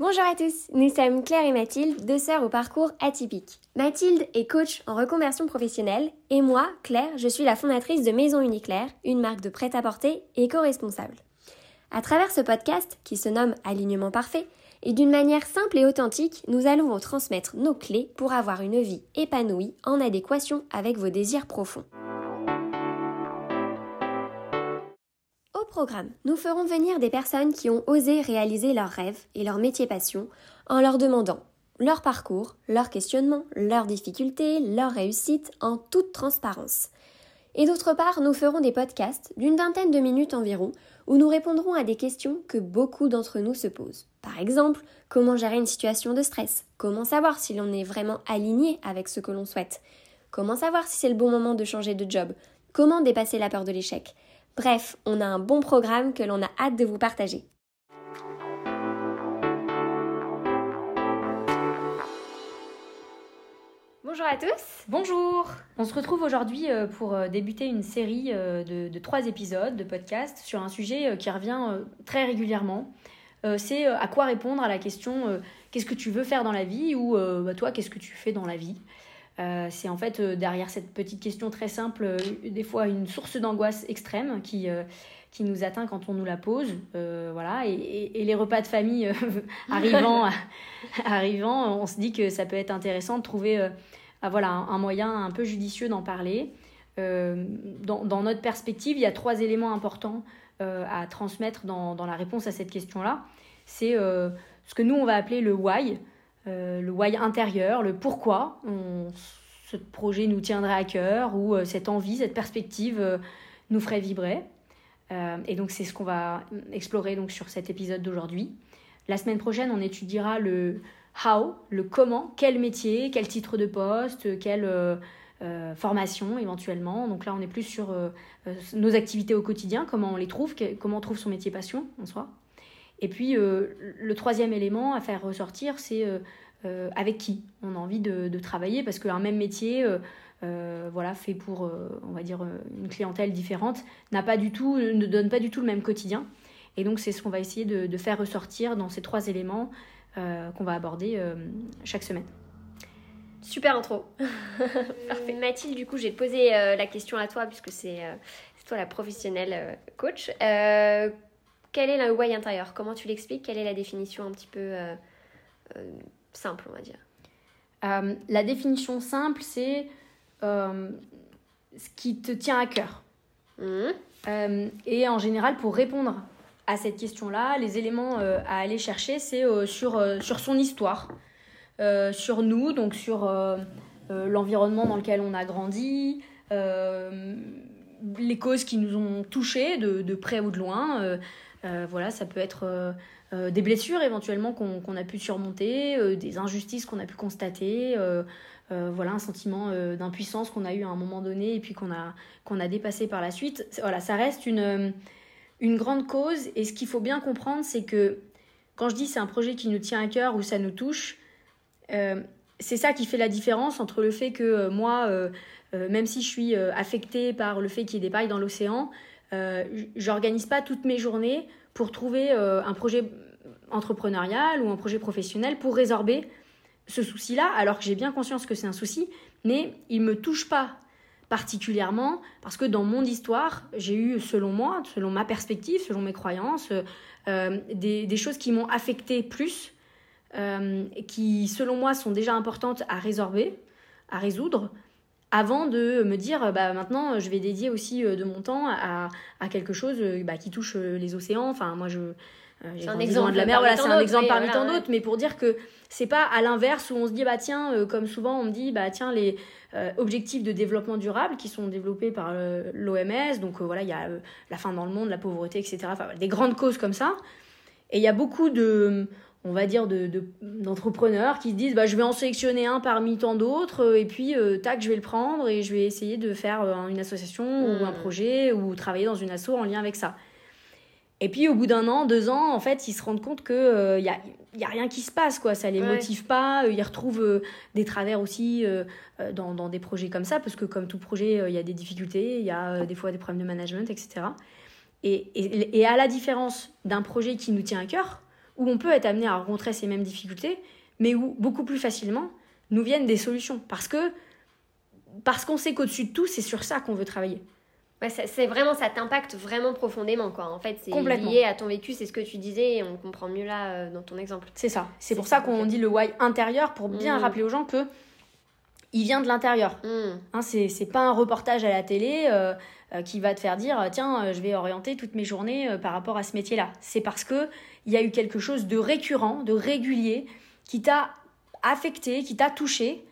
Bonjour à tous, nous sommes Claire et Mathilde, deux sœurs au parcours atypique. Mathilde est coach en reconversion professionnelle et moi, Claire, je suis la fondatrice de Maison Uniclaire, une marque de prêt-à-porter éco-responsable. À travers ce podcast, qui se nomme Alignement parfait, et d'une manière simple et authentique, nous allons vous transmettre nos clés pour avoir une vie épanouie en adéquation avec vos désirs profonds. Programme, nous ferons venir des personnes qui ont osé réaliser leurs rêves et leur métier passion en leur demandant leur parcours, leurs questionnements, leurs difficultés, leurs réussites en toute transparence. Et d'autre part, nous ferons des podcasts d'une vingtaine de minutes environ où nous répondrons à des questions que beaucoup d'entre nous se posent. Par exemple, comment gérer une situation de stress? Comment savoir si l'on est vraiment aligné avec ce que l'on souhaite? Comment savoir si c'est le bon moment de changer de job? Comment dépasser la peur de l'échec? Bref, on a un bon programme que l'on a hâte de vous partager. Bonjour à tous. Bonjour. On se retrouve aujourd'hui euh, pour euh, débuter une série euh, de, trois épisodes de podcast sur un sujet qui revient très régulièrement. C'est à quoi répondre à la question qu'est-ce que tu veux faire dans la vie ou bah, toi qu'est-ce que tu fais dans la vie? C'est en fait derrière cette petite question très simple des fois une source d'angoisse extrême qui qui nous atteint quand on nous la pose. voilà. Et, les repas de famille arrivant, arrivant, on se dit que ça peut être intéressant de trouver voilà, un, moyen un peu judicieux d'en parler. Euh, dans, notre perspective, il y a trois éléments importants euh, à transmettre dans, la réponse à cette question-là. C'est euh, ce que nous, on va appeler le why, le why intérieur, le pourquoi ce projet nous tiendrait à cœur ou cette envie, cette perspective nous ferait vibrer. et donc, c'est ce qu'on va explorer donc, sur cet épisode d'aujourd'hui. La semaine prochaine, on étudiera le, how, le comment, quel métier, quel titre de poste, quelle euh, euh, formation éventuellement. Donc là, on est plus sur euh, nos activités au quotidien, comment on les trouve, comment on trouve son métier passion en soi. Et puis, le troisième élément à faire ressortir, c'est avec qui on a envie de, travailler, parce qu'un même métier, voilà, fait pour, on va dire, une clientèle différente, n'a pas du tout, ne donne pas du tout le même quotidien. Et donc, c'est ce qu'on va essayer de faire ressortir dans ces trois éléments. Euh, qu'on va aborder euh, chaque semaine. Super intro. Parfait. Mathilde, du coup, j'ai posé euh, la question à toi puisque c'est toi la professionnelle coach. Quel est le why intérieur? Comment tu l'expliques? Quelle est la définition un petit peu simple, on va dire? La définition simple, c'est ce qui te tient à cœur. Mmh. et en général, pour répondre à cette question-là, les éléments euh, à aller chercher, c'est euh, sur, euh, sur son histoire, sur nous, donc sur l'environnement dans lequel on a grandi, les causes qui nous ont touchés de, de près ou de loin. Voilà, ça peut être des blessures éventuellement qu'on a pu surmonter, des injustices qu'on a pu constater. voilà un sentiment d'impuissance qu'on a eu à un moment donné et puis qu'on a a dépassé par la suite voilà ça reste une une grande cause. Et ce qu'il faut bien comprendre, c'est que quand je dis c'est un projet qui nous tient à cœur ou ça nous touche, euh, c'est ça qui fait la différence entre le fait que euh, moi, euh, même si je suis affectée par le fait qu'il y ait des pailles dans l'océan, j'organise pas toutes mes journées pour trouver un projet entrepreneurial ou un projet professionnel pour résorber ce souci-là, alors que j'ai bien conscience que c'est un souci, mais il me touche pas particulièrement parce que dans mon histoire, j'ai eu, selon moi, selon ma perspective, selon mes croyances, euh, des, choses qui m'ont affecté plus, euh, qui, selon moi, sont déjà importantes à résorber, à résoudre, avant de me dire, bah, maintenant, je vais dédier aussi euh, de mon temps à, quelque chose bah, qui touche les océans. Enfin, moi, je... j'ai un exemple de la mer, voilà, c'est un exemple parmi tant d'autres, mais pour dire que c'est pas à l'inverse où on se dit, bah tiens, comme souvent on me dit, bah tiens, les, euh, objectifs de développement durable qui sont développés par euh, l'OMS. Donc euh, voilà, il y a la faim dans le monde, la pauvreté, etc. Enfin, des grandes causes comme ça. Et il y a beaucoup de, on va dire, d'entrepreneurs de, qui se disent bah, je vais en sélectionner un parmi tant d'autres, et puis tac, je vais le prendre et je vais essayer de faire une association ou un hmm. projet ou travailler dans une asso en lien avec ça. Et puis au bout d'un an, deux ans, en fait, ils se rendent compte qu'il il euh, n'y a, y a rien qui se passe, quoi. Ça les motive pas. Euh, ils retrouvent euh, des travers aussi dans, dans, des projets comme ça, parce que comme tout projet, il y a des difficultés, il y a des fois des problèmes de management, etc. Et, et, et à la différence d'un projet qui nous tient à cœur, où on peut être amené à rencontrer ces mêmes difficultés, mais où beaucoup plus facilement nous viennent des solutions. Parce que parce qu'on sait qu'au-dessus de tout, c'est sur ça qu'on veut travailler. Ouais, c'est vraiment, ça t'impacte vraiment profondément, quoi. En fait, c'est lié à ton vécu, c'est ce que tu disais, et on comprend mieux là euh, dans ton exemple. C'est ça. C'est pour ça qu'on dit le why intérieur, pour bien mm. rappeler aux gens que il vient de l'intérieur. Mm. Hein, c'est pas un reportage à la télé euh, euh, qui va te faire dire tiens, je vais orienter toutes mes journées par rapport à ce métier-là. C'est parce que il y a eu quelque chose de récurrent, de régulier, qui t'a affecté, qui t'a touché.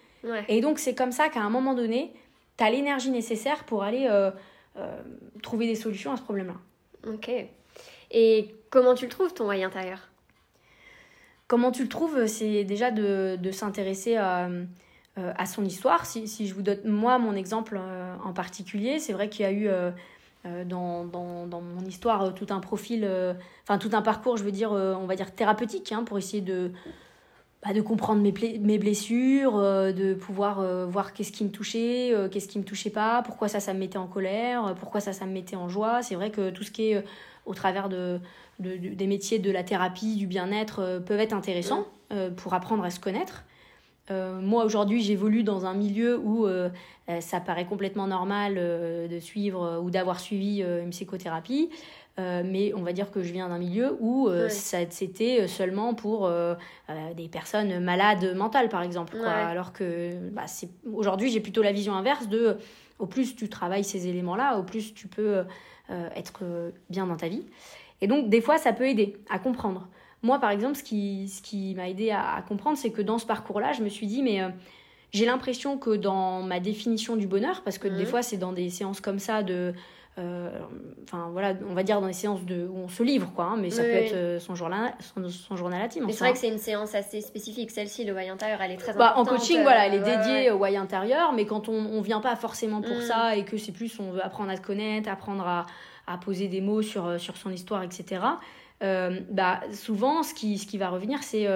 Et donc, c'est comme ça qu'à un moment donné, tu as l'énergie nécessaire pour aller euh, trouver des solutions à ce problème-là. Ok. Et comment tu le trouves, ton why intérieur? Comment tu le trouves C'est déjà de, de s'intéresser à, euh, à, son histoire. Si, si, je vous donne, moi, mon exemple euh, en particulier, c'est vrai qu'il y a eu dans, dans, dans, mon histoire tout un profil, enfin tout un parcours, je veux dire, on va dire thérapeutique, hein, pour essayer de, bah, de comprendre mes, mes blessures, euh, de pouvoir euh, voir qu'est-ce qui me touchait, euh, qu'est-ce qui me touchait pas, pourquoi ça, ça me mettait en colère, pourquoi ça, ça me mettait en joie. C'est vrai que tout ce qui est au travers de, de, des métiers de la thérapie, du bien-être, peuvent être intéressants pour apprendre à se connaître. Moi, aujourd'hui, j'évolue dans un milieu où ça paraît complètement normal de suivre ou d'avoir suivi une psychothérapie. Euh, mais on va dire que je viens d'un milieu où euh, c'était seulement pour euh, des personnes malades mentales, par exemple. Alors que bah, aujourd'hui, j'ai plutôt la vision inverse de au plus tu travailles ces éléments-là, au plus tu peux être bien dans ta vie. Et donc, des fois, ça peut aider à comprendre. Moi, par exemple, ce qui, ce qui m'a aidé à, comprendre, c'est que dans ce parcours-là, je me suis dit, mais j'ai l'impression que dans ma définition du bonheur, parce que des fois, c'est dans des séances comme ça de euh, enfin voilà, on va dire dans les séances de, où on se livre, quoi, hein, mais ça peut être euh, son, journal, son, journal intime. Mais c'est vrai que c'est une séance assez spécifique, celle-ci, le why intérieur, elle est très bah, importante. En coaching, voilà, elle est euh, dédiée au why intérieur, mais quand on, on vient pas forcément pour mm. ça et que c'est plus on veut apprendre à se connaître, apprendre à, à poser des mots sur, sur son histoire, etc., bah, souvent, ce qui, ce qui va revenir, c'est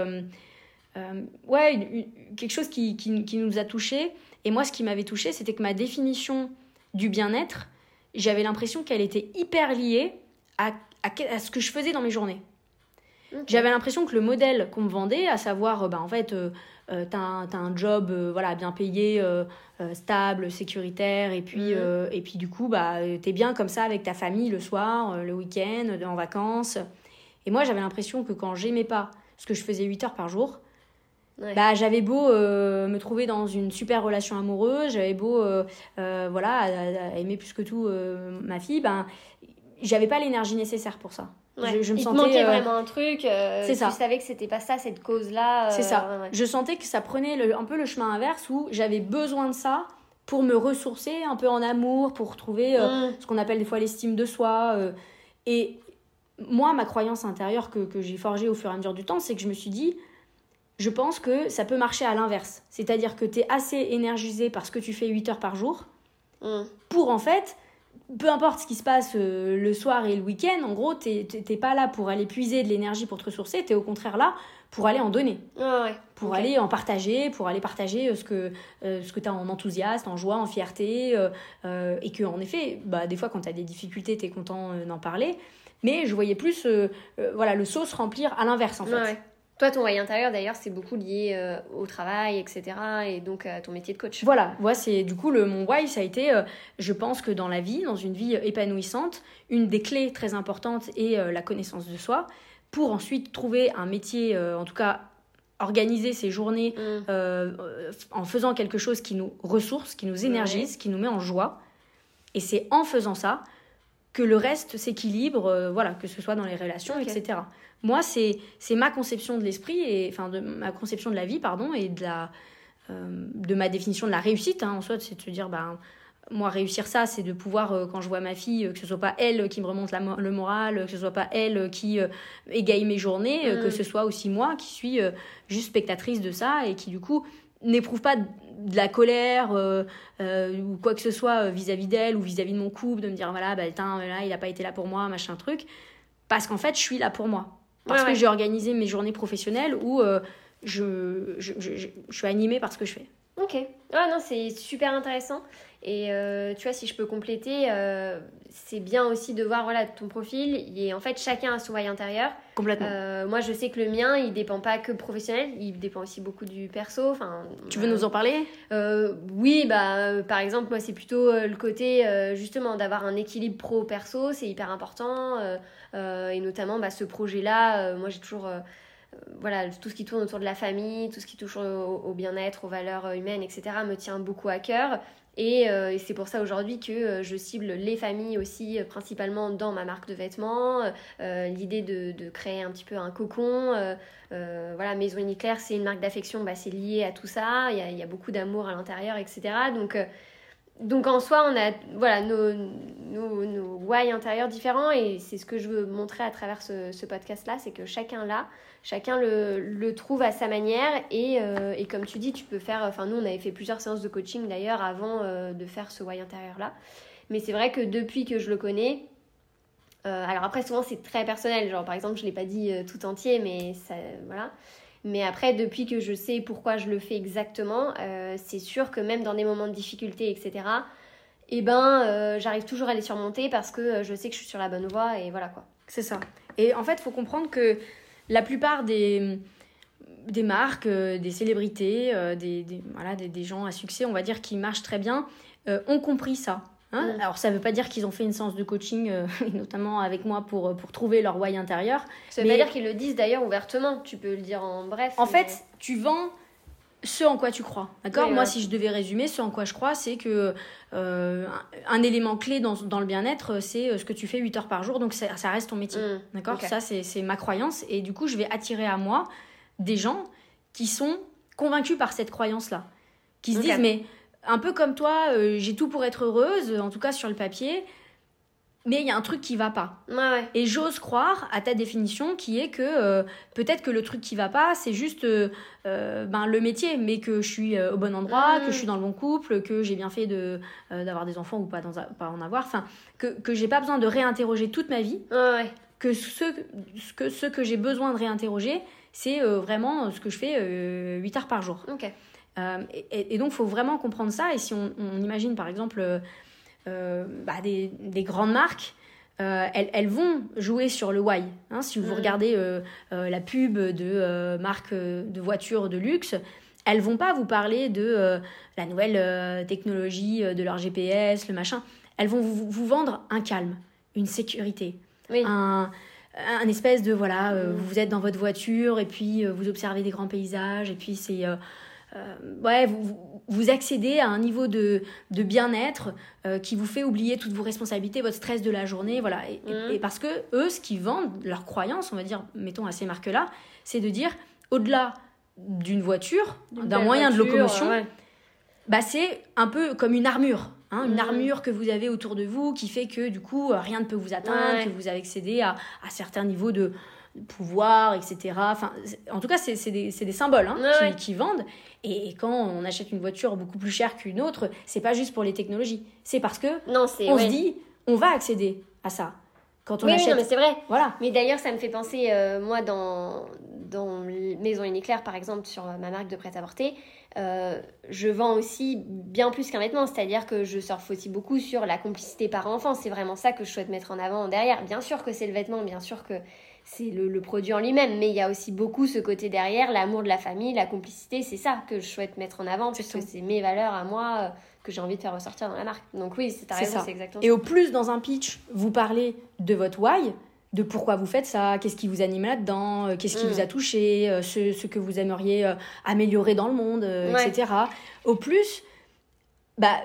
ouais, quelque chose qui, qui, qui nous a touchés. Et moi, ce qui m'avait touché, c'était que ma définition du bien-être, j'avais l'impression qu'elle était hyper liée à, à, ce que je faisais dans mes journées. J'avais l'impression que le modèle qu'on me vendait, à savoir, bah, en fait, euh, euh t'as un, job euh, voilà, bien payé, euh, stable, sécuritaire, et puis, mhm. et puis du coup, bah, t'es bien comme ça avec ta famille le soir, le week-end, en vacances. Et moi, j'avais l'impression que quand j'aimais pas ce que je faisais 8 heures par jour, bah, j'avais beau euh, me trouver dans une super relation amoureuse, j'avais beau euh, euh, voilà aimer plus que tout ma fille, ben j'avais pas l'énergie nécessaire pour ça. Je, je, me Il sentais, te manquait vraiment un truc. c'est ça. Tu savais que c'était pas ça cette cause là. c'est ça. Je sentais que ça prenait un peu le chemin inverse où j'avais besoin de ça pour me ressourcer un peu en amour, pour trouver mm. ce qu'on appelle des fois l'estime de soi. et moi, ma croyance intérieure que, que j'ai forgée au fur et à mesure du temps, c'est que je me suis dit, je pense que ça peut marcher à l'inverse. C'est-à-dire que tu es assez énergisé parce que tu fais 8 heures par jour mm. pour en fait, peu importe ce qui se passe euh, le soir et le week-end, en gros, tu n'es pas là pour aller puiser de l'énergie pour te ressourcer, tu es au contraire là pour aller en donner. Pour aller en partager, pour aller partager euh, ce que, euh, ce que tu as en enthousiasme, en joie, en fierté. et que, en effet, bah, des fois, quand tu as des difficultés, tu es content d'en parler. Mais je voyais plus voilà, le sauce remplir à l'inverse, en fait. Toi, ton why intérieur, d'ailleurs, c'est beaucoup lié euh, au travail, etc. Et donc à ton métier de coach. Voilà, moi, c'est du coup, le, mon why, ça a été, euh, je pense que dans la vie, dans une vie épanouissante, une des clés très importantes est euh, la connaissance de soi pour ensuite trouver un métier, en tout cas organiser ses journées mm. en faisant quelque chose qui nous ressource, qui nous énergise, qui nous met en joie. Et c'est en faisant ça que le reste s'équilibre, voilà, que ce soit dans les relations, etc. Moi, c'est ma conception de l'esprit, et enfin de ma conception de la vie, pardon, et de, la, euh, de ma définition de la réussite, hein, en soi, c'est de se dire, ben, moi, réussir ça, c'est de pouvoir, euh, quand je vois ma fille, que ce soit pas elle qui me remonte la, le moral, que ce soit pas elle qui euh, égaye mes journées, que mm. ce soit aussi moi qui suis juste spectatrice de ça et qui, du coup, n'éprouve pas de la colère ou quoi que ce soit vis-à-vis d'elle ou vis-à-vis de mon couple, de me dire, voilà, bah, là, il n'a pas été là pour moi, machin truc. Parce qu'en fait, je suis là pour moi. Parce que j'ai organisé mes journées professionnelles où euh, je, je, je, je, suis animée par ce que je fais. Ok. Ah non, c'est super intéressant. Et euh, tu vois, si je peux compléter, euh, c'est bien aussi de voir voilà, ton profil. Et en fait, chacun a son voile intérieur. Complètement. Euh, moi, je sais que le mien, il dépend pas que professionnel, il dépend aussi beaucoup du perso. Enfin, tu veux nous en parler? Oui, bah, par exemple, moi, c'est plutôt le côté justement d'avoir un équilibre pro-perso, c'est hyper important. et notamment, bah, ce projet-là, moi, j'ai toujours voilà, tout ce qui tourne autour de la famille, tout ce qui touche au bien-être, aux valeurs humaines, etc., me tient beaucoup à cœur. Euh, et, c'est pour ça aujourd'hui que euh, je cible les familles aussi, euh, principalement dans ma marque de vêtements. L'idée de, créer un petit peu un cocon. voilà, Maison Uniclair, c'est une marque d'affection, bah, c'est lié à tout ça. Il y a, y a beaucoup d'amour à l'intérieur, etc. Donc, donc en soi, on a voilà, nos, nos, nos why intérieurs différents. Et c'est ce que je veux montrer à travers ce, ce podcast-là, c'est que chacun là chacun le, trouve à sa manière euh, et, comme tu dis tu peux faire enfin nous on avait fait plusieurs séances de coaching d'ailleurs avant euh, de faire ce why intérieur là mais c'est vrai que depuis que je le connais euh, alors après souvent c'est très personnel genre par exemple je l'ai pas dit tout entier mais ça voilà mais après depuis que je sais pourquoi je le fais exactement c'est sûr que même dans des moments de difficulté etc et eh ben j'arrive toujours à les surmonter parce que je sais que je suis sur la bonne voie et voilà quoi c'est ça et en fait il faut comprendre que la plupart des, des marques, euh, des célébrités, euh, des, voilà, des, gens à succès, on va dire, qui marchent très bien, euh, ont compris ça. Hein. Mm. Alors ça ne veut pas dire qu'ils ont fait une séance de coaching, notamment avec moi, pour, pour trouver leur why intérieur. Ça veut pas dire qu'ils le disent d'ailleurs ouvertement, tu peux le dire en bref. En fait, tu vends ce en quoi tu crois. D'accord Moi, si je devais résumer, ce en quoi je crois, c'est que euh, un, élément clé dans, dans le bien-être, c'est euh, ce que tu fais 8 heures par jour, donc ça, ça reste ton métier. Mmh, d'accord Ça, c'est ma croyance. Et du coup, je vais attirer à moi des gens qui sont convaincus par cette croyance-là. Qui se disent, mais un peu comme toi, euh, j'ai tout pour être heureuse, en tout cas sur le papier mais il y a un truc qui va pas. Et j'ose croire à ta définition qui est que euh, peut-être que le truc qui va pas, c'est juste euh, ben, le métier, mais que je suis au bon endroit, que je suis dans le bon couple, que j'ai bien fait de d'avoir des enfants ou pas, dans, pas en avoir, enfin, que, que j'ai pas besoin de réinterroger toute ma vie, que ce, que, ce que j'ai besoin de réinterroger, c'est vraiment ce que je fais 8 heures par jour. Et, et, donc, il faut vraiment comprendre ça. Et si on, on imagine par exemple euh, bah, des, grandes marques, euh, elles, vont jouer sur le why. Hein. si vous mm. regardez euh, la pub de marques de voitures de luxe, elles vont pas vous parler de la nouvelle technologie, de leur GPS, le machin. Elles vont vous, vendre un calme, une sécurité, un, un espèce de voilà, mm. vous êtes dans votre voiture et puis vous observez des grands paysages et puis c'est euh, ouais, vous, vous, accédez à un niveau de, de bien-être euh, qui vous fait oublier toutes vos responsabilités, votre stress de la journée, voilà. Et, mmh. parce que eux, ce qu'ils vendent, leur croyance, on va dire, mettons à ces marques-là, c'est de dire, au-delà d'une voiture, d'un moyen de locomotion, bah, c'est un peu comme une armure. Hein, une mmh. armure que vous avez autour de vous qui fait que du coup rien ne peut vous atteindre, que vous avez accédé à, à certains niveaux de, pouvoir, etc. Enfin, en tout cas, c'est des, des, symboles hein, qui, vendent. Et, quand on achète une voiture beaucoup plus chère qu'une autre, c'est pas juste pour les technologies. C'est parce que non, on se dit, on va accéder à ça. Quand on oui, achète. mais c'est vrai. Voilà. Mais d'ailleurs, ça me fait penser, euh, moi, dans, dans Maison Uniclair, par exemple, sur ma marque de prêt-à-porter, euh, je vends aussi bien plus qu'un vêtement. C'est-à-dire que je surfe aussi beaucoup sur la complicité par enfant. C'est vraiment ça que je souhaite mettre en avant derrière. Bien sûr que c'est le vêtement, bien sûr que c'est le, produit en lui-même, mais il y a aussi beaucoup ce côté derrière, l'amour de la famille, la complicité, c'est ça que je souhaite mettre en avant, puisque c'est mes valeurs à moi euh, que j'ai envie de faire ressortir dans la marque. Donc oui, c'est raison, c'est exactement Et au plus, dans un pitch, vous parlez de votre why, de pourquoi vous faites ça, qu'est-ce qui vous anime là-dedans, euh, qu'est-ce qui mm. vous a touché, euh, ce, ce, que vous aimeriez améliorer dans le monde, etc. Au plus, bah,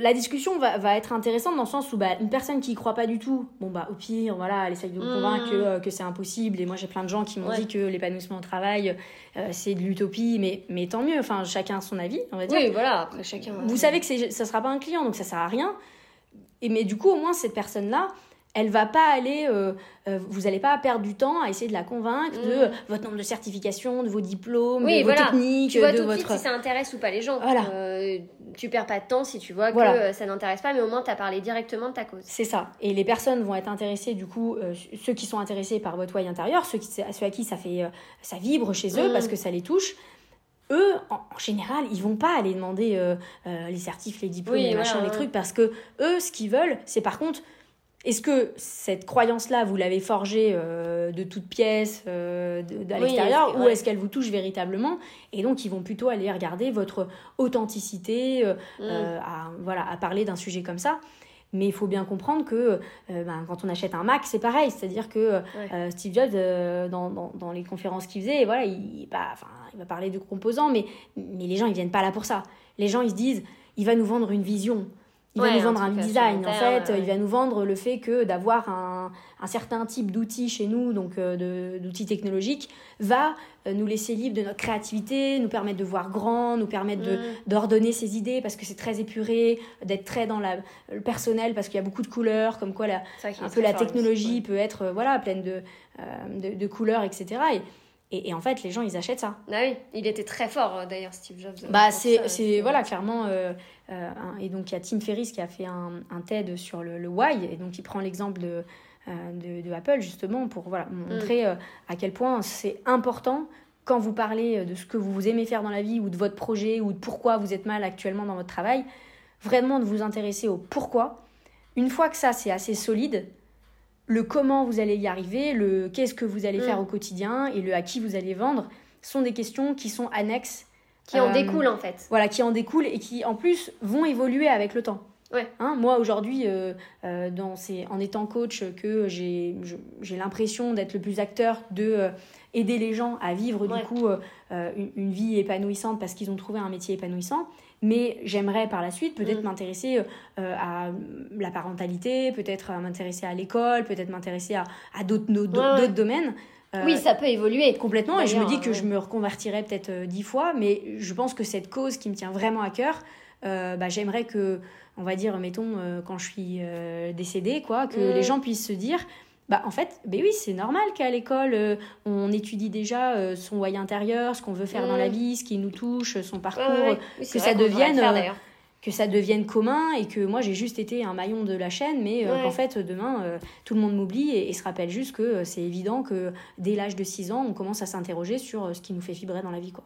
la discussion va, va, être intéressante dans le sens où bah, une personne qui y croit pas du tout, bon bah au pire, voilà, elle essaye de vous convaincre que, euh, que c'est impossible. Et moi j'ai plein de gens qui m'ont dit que l'épanouissement au travail euh, c'est de l'utopie, mais, mais tant mieux. Enfin chacun a son avis, on va dire. Oui, voilà. Après chacun. Vous savez que ça sera pas un client, donc ça sert à rien. Et mais du coup au moins cette personne là, elle va pas aller, euh, euh, vous n'allez pas perdre du temps à essayer de la convaincre de mm. votre nombre de certifications, de vos diplômes, de vos techniques, tu vois de tout votre. De suite si ça intéresse ou pas les gens. Voilà. Euh, tu perds pas de temps si tu vois que ça n'intéresse pas, mais au moins tu as parlé directement de ta cause. C'est ça. Et les personnes vont être intéressées du coup, ceux qui sont intéressés par votre why intérieur, ceux, qui, ceux à qui ça fait, ça vibre chez eux parce que ça les touche eux, en, général, ils vont pas aller demander euh, euh, les certifs, les diplômes, Oui, les machins, les ouais. trucs, parce que eux, ce qu'ils veulent, c'est par contre, est-ce que cette croyance-là, vous l'avez forgée euh, de toutes pièces, euh, de- Oui, l'extérieur, que- ou est-ce qu'elle vous touche véritablement Et donc, ils vont plutôt aller regarder votre authenticité, euh, Mm. euh, à, voilà, à parler d'un sujet comme ça? Mais il faut bien comprendre que euh, ben, quand on achète un Mac, c'est pareil. C'est-à-dire que euh, Ouais. Steve Jobs, euh, dans, dans, dans les conférences qu'il faisait, voilà, il, bah, il va parler de composants, mais, mais les gens, ils viennent pas là pour ça. Les gens, ils se disent, il va nous vendre une vision. Il va nous vendre un, design. En fait, ouais, il va nous vendre le fait que d'avoir un, un certain type d'outils chez nous, donc euh, d'outils technologiques, va euh, nous laisser libre de notre créativité, nous permettre de voir grand, nous permettre de, Mm. d'ordonner ses idées parce que c'est très épuré, d'être très dans la, le personnel parce qu'il y a beaucoup de couleurs, comme quoi la, un peu la technologie peut être euh, voilà, pleine de, de, de couleurs, etc. Et, et, et en fait, les gens, ils achètent ça. Ah oui, il était très fort euh, d'ailleurs, Steve Jobs. euh, Bah, c'est, c'est voilà, clairement. euh, euh, et donc, il y a Tim Ferriss qui a fait un, un TED sur le, le why. Et donc, il prend l'exemple de, euh, de, de Apple, justement, pour voilà, montrer euh, à quel point c'est important quand vous parlez de ce que vous aimez faire dans la vie ou de votre projet ou de pourquoi vous êtes mal actuellement dans votre travail. Vraiment de vous intéresser au pourquoi. Une fois que ça, c'est assez solide, le comment vous allez y arriver, le qu'est-ce que vous allez Mm. faire au quotidien et le à qui vous allez vendre sont des questions qui sont annexes Qui en Euh, découle en fait. voilà, qui en découlent et qui en plus vont évoluer avec le temps. Ouais. Hein, moi aujourd'hui, euh, euh, en étant coach, que j'ai l'impression d'être le plus acteur de aider les gens à vivre Ouais. du coup une, une vie épanouissante parce qu'ils ont trouvé un métier épanouissant. Mais j'aimerais par la suite peut-être Mm. m'intéresser euh, à la parentalité, peut-être à m'intéresser à l'école, peut-être m'intéresser à, à d'autres Ouais, domaines. Euh, Oui, ça peut évoluer. Complètement, et je me dis que euh, je me reconvertirai peut-être euh, dix fois, mais je pense que cette cause qui me tient vraiment à cœur, euh, bah, j'aimerais que, on va dire, mettons, euh, quand je suis euh, décédée, quoi, que Mm. les gens puissent se dire, bah en fait, ben oui, c'est normal qu'à l'école, euh, on étudie déjà euh, son why intérieur, ce qu'on veut faire dans Mm. la vie, ce qui nous touche, son Ouais, parcours, ouais, ouais. Oui, c'est que ça devienne, faire, euh, que ça devienne commun et que moi j'ai juste été un maillon de la chaîne, mais euh, Ouais. qu'en fait demain euh, tout le monde m'oublie et, et se rappelle juste que euh, c'est évident que dès l'âge de 6 ans on commence à s'interroger sur euh, ce qui nous fait vibrer dans la vie. Quoi.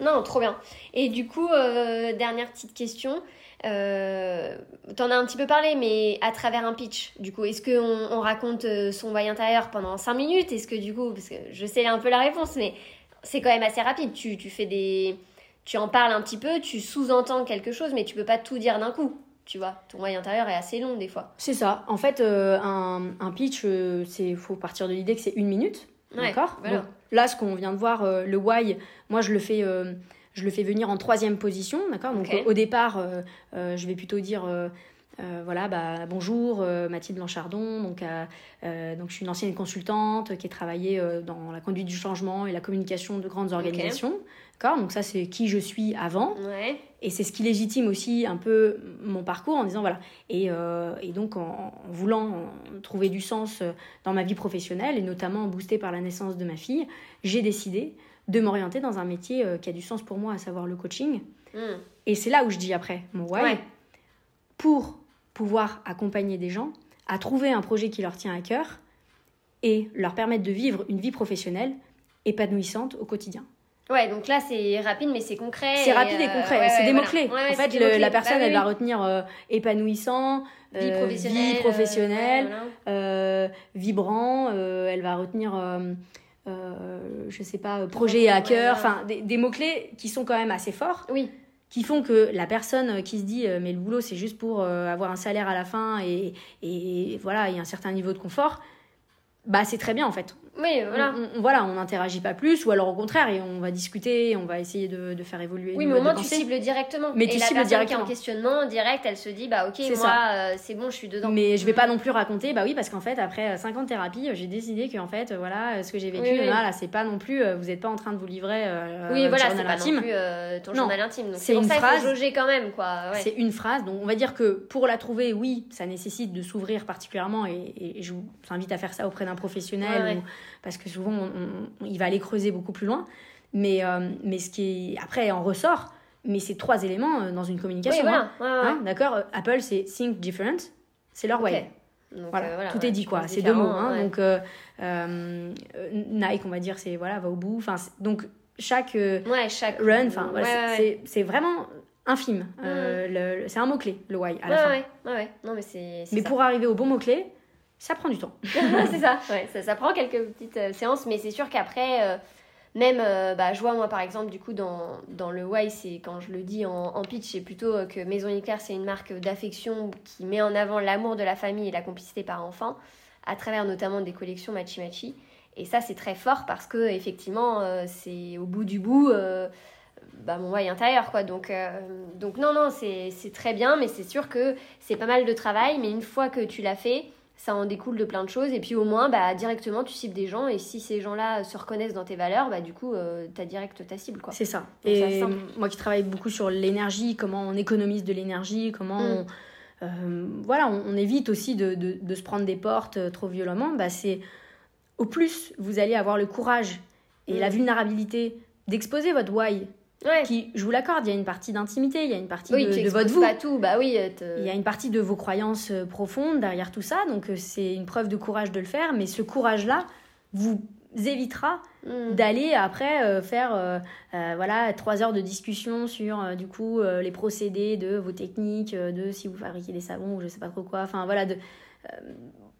Non, trop bien. Et du coup, euh, dernière petite question. Euh, T'en as un petit peu parlé, mais à travers un pitch, du coup, est-ce qu'on on raconte euh, son why intérieur pendant 5 minutes? Est-ce que du coup, parce que je sais un peu la réponse, mais c'est quand même assez rapide. Tu, tu fais des. Tu en parles un petit peu, tu sous-entends quelque chose, mais tu peux pas tout dire d'un coup. Tu vois, ton why intérieur est assez long des fois. C'est ça. En fait, euh, un, un pitch, il faut partir de l'idée que c'est une minute. Ouais, D'accord? voilà. Là, ce qu'on vient de voir, euh, le why, moi je le fais. Je le fais venir en troisième position, d'accord? Donc au départ, euh, euh, je vais plutôt dire, euh, voilà, bah, bonjour, euh, Mathilde Blanchardon, donc, euh, donc je suis une ancienne consultante qui a travaillé dans la conduite du changement et la communication de grandes organisations, d'accord? Donc ça c'est qui je suis avant, Ouais. et c'est ce qui légitime aussi un peu mon parcours en disant voilà. Et, et donc en, en voulant trouver du sens dans ma vie professionnelle et notamment boosté par la naissance de ma fille, j'ai décidé de m'orienter dans un métier euh, qui a du sens pour moi, à savoir le coaching. Hmm. Et c'est là où je dis après mon why, Ouais. pour pouvoir accompagner des gens à trouver un projet qui leur tient à cœur et leur permettre de vivre une vie professionnelle épanouissante au quotidien. Ouais, donc là c'est rapide, mais c'est concret. C'est rapide et euh, concret, ouais, c'est ouais, des mots-clés. Ouais, en fait, le- la personne, Bah elle oui. va retenir euh, épanouissant, Vie professionnelle. vie professionnelle, ouais, vibrant, elle va retenir, euh, je sais pas, projet à Ouais, cœur, voilà. enfin, des, des mots-clés qui sont quand même assez forts. Oui, qui font que la personne qui se dit, euh, mais le boulot, c'est juste pour euh, avoir un salaire à la fin et, et voilà, il y a un certain niveau de confort, bah c'est très bien en fait. Oui, voilà. On, on- voilà, on n'interagit pas plus, ou alors au contraire, et on va discuter, on va essayer de, de faire évoluer. Oui, mais au moins tu cibles directement. Mais et tu la cibles personne qui est en questionnement direct, elle se dit bah ok, moi euh, c'est bon, je suis dedans. Mais je vais pas non plus raconter, bah oui, parce qu'en fait, après 50 thérapies, j'ai décidé que en fait, euh, voilà, euh, ce que j'ai vécu, Oui, oui. là, là, c'est pas non plus, euh, vous n'êtes pas en train de vous livrer euh, oui, voilà, c'est pas intime. non plus euh, ton Non. journal intime. Donc C'est une ça phrase. faut jauger quand même, quoi. Ouais. C'est une phrase, donc on va dire que pour la trouver, oui, ça nécessite de s'ouvrir particulièrement, et, je vous invite à faire ça auprès d'un professionnel, Ouais, ouais. Parce que souvent, on- on- il va aller creuser beaucoup plus loin. Mais, euh, mais ce qui est, après, en ressort, mais c'est trois éléments euh, dans une Oui, communication. hein. voilà. ouais, ouais. Hein, D'accord Euh, Apple, c'est Think Different, c'est leur way. Ok. Donc, Voilà, euh, voilà, tout ouais, est dit quoi, c'est deux mots. hein. Donc euh, euh, euh, Nike, on va dire, c'est voilà, va au bout. Enfin, donc chaque, run. Enfin, voilà, c'est- vraiment infime. Le- c'est un mot-clé, le why, à la fin. Non, mais c'est. Mais ça. pour arriver au bon mot-clé, ça prend du temps. c'est ça, ouais, ça. Ça prend quelques petites euh, séances, mais c'est sûr qu'après, euh, même, euh, bah, je vois moi par exemple, du coup, dans, dans le why, c'est quand je le dis en, en pitch, c'est plutôt que Maison Éclair, c'est une marque d'affection qui met en avant l'amour de la famille et la complicité par enfant, à travers notamment des collections Machi Machi. Et ça, c'est très fort parce que, effectivement, c'est au bout du bout. bah, mon why intérieur quoi donc euh, donc non non c'est c'est très bien mais c'est sûr que c'est pas mal de travail mais une fois que tu l'as fait ça en découle de plein de choses et puis au moins bah directement tu cibles des gens et si ces gens-là se reconnaissent dans tes valeurs bah du coup euh, t'as direct ta cible quoi C'est ça. Donc, Et moi qui travaille beaucoup sur l'énergie, comment on économise de l'énergie, comment Mm. on, euh, voilà, on, on évite aussi de, de- de se prendre des portes euh, trop violemment. Bah, c'est au plus vous allez avoir le courage et Mm. la vulnérabilité d'exposer votre why. Ouais Qui, je vous l'accorde, il y a une partie d'intimité, il y a une partie oui de, tu de votre vous. pas tout bah oui euh, Il y a une partie de vos croyances euh, profondes derrière tout ça, donc euh, c'est une preuve de courage de le faire, mais ce courage-là vous évitera Mm. d'aller après euh, faire euh, euh, voilà trois heures de discussion sur du coup les procédés de vos techniques de si vous fabriquez des savons ou je sais pas trop quoi enfin voilà de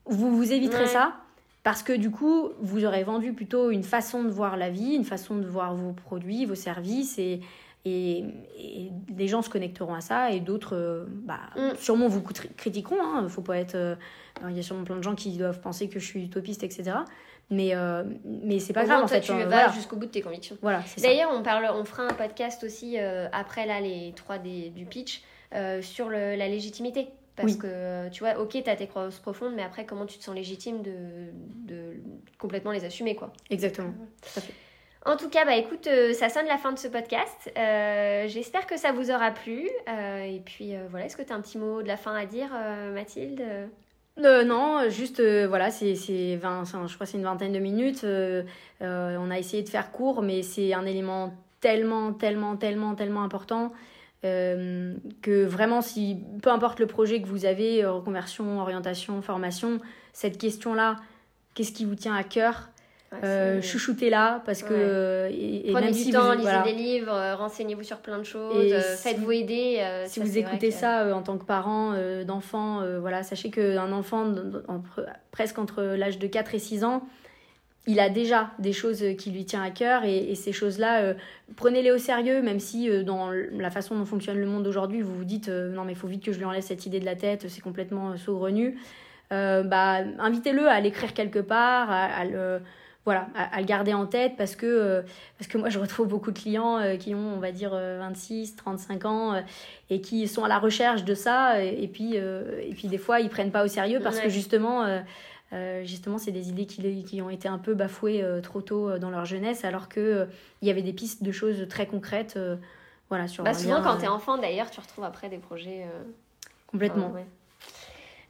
vous vous éviterez Ouais. ça parce que du coup vous aurez vendu plutôt une façon de voir la vie une façon de voir vos produits vos services et et, et les gens se connecteront à ça et d'autres euh, bah, Mm. sûrement vous cri- critiqueront hein, faut pas être euh, il y a sûrement plein de gens qui doivent penser que je suis utopiste etc mais euh, mais c'est pas Au grave en toi, fait tu euh, vas voilà. jusqu'au bout de tes convictions Voilà. D'ailleurs, on parle, on fera un podcast aussi euh, après là les trois des, du pitch euh, sur le- la légitimité. Parce Oui. que tu vois, ok, t'as tes croyances profondes, mais après, comment tu te sens légitime de, de complètement les assumer, quoi. Exactement. Tout à fait. En tout cas, bah écoute, euh, ça sonne la fin de ce podcast. Euh, J'espère que ça vous aura plu. Euh, et puis voilà, est-ce que tu as un petit mot de la fin à dire, Mathilde? Non, juste, voilà, c'est c'est 20, enfin, je crois que c'est une vingtaine de minutes. on a essayé de faire court, mais c'est un élément tellement, tellement, tellement, tellement important euh, que vraiment, si peu importe le projet que vous avez, euh, reconversion, orientation, formation, cette question-là, qu'est-ce qui vous tient à cœur Ouais, euh, Chouchoutez-la parce que Ouais. euh, et, et Prenez même du si temps, vous, lisez voilà, des livres, euh, renseignez-vous sur plein de choses, euh, faites-vous aider. euh, si ça, vous écoutez que- ça euh, en tant que parent euh, d'enfant, euh, voilà, sachez qu'un enfant entre- presque entre l'âge de 4 et 6 ans, il a déjà des choses qui lui tiennent à cœur et, et ces choses-là, euh, prenez-les au sérieux, même si euh, dans la façon dont fonctionne le monde aujourd'hui, vous vous dites euh, non mais il faut vite que je lui enlève cette idée de la tête, c'est complètement euh, saugrenu. Euh, bah, invitez-le à l'écrire quelque part, à, à le voilà, à, à le garder en tête parce que, euh, parce que moi je retrouve beaucoup de clients euh, qui ont, on va dire, euh, 26, 35 ans euh, et qui sont à la recherche de ça et, et puis, euh, et puis des fois ils prennent pas au sérieux parce Ouais. que justement, euh, justement c'est des idées qui, qui ont été un peu bafouées euh, trop tôt euh, dans leur jeunesse alors que il y avait des pistes de choses très concrètes voilà, sur Bah, souvent, lien, quand euh, t'es enfant, d'ailleurs, tu retrouves après des projets. complètement. enfin, ouais.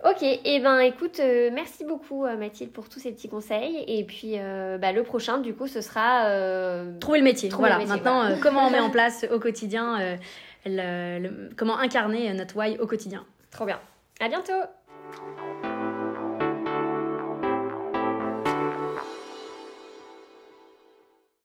Ok, et ben écoute, euh, merci beaucoup Mathilde pour tous ces petits conseils. Et puis euh, bah, le prochain, du coup, ce sera. euh, Trouver le métier. Trouver voilà. le métier, Maintenant, voilà. comment on met en place au quotidien, le- le- comment incarner notre why au quotidien. Trop bien. À bientôt!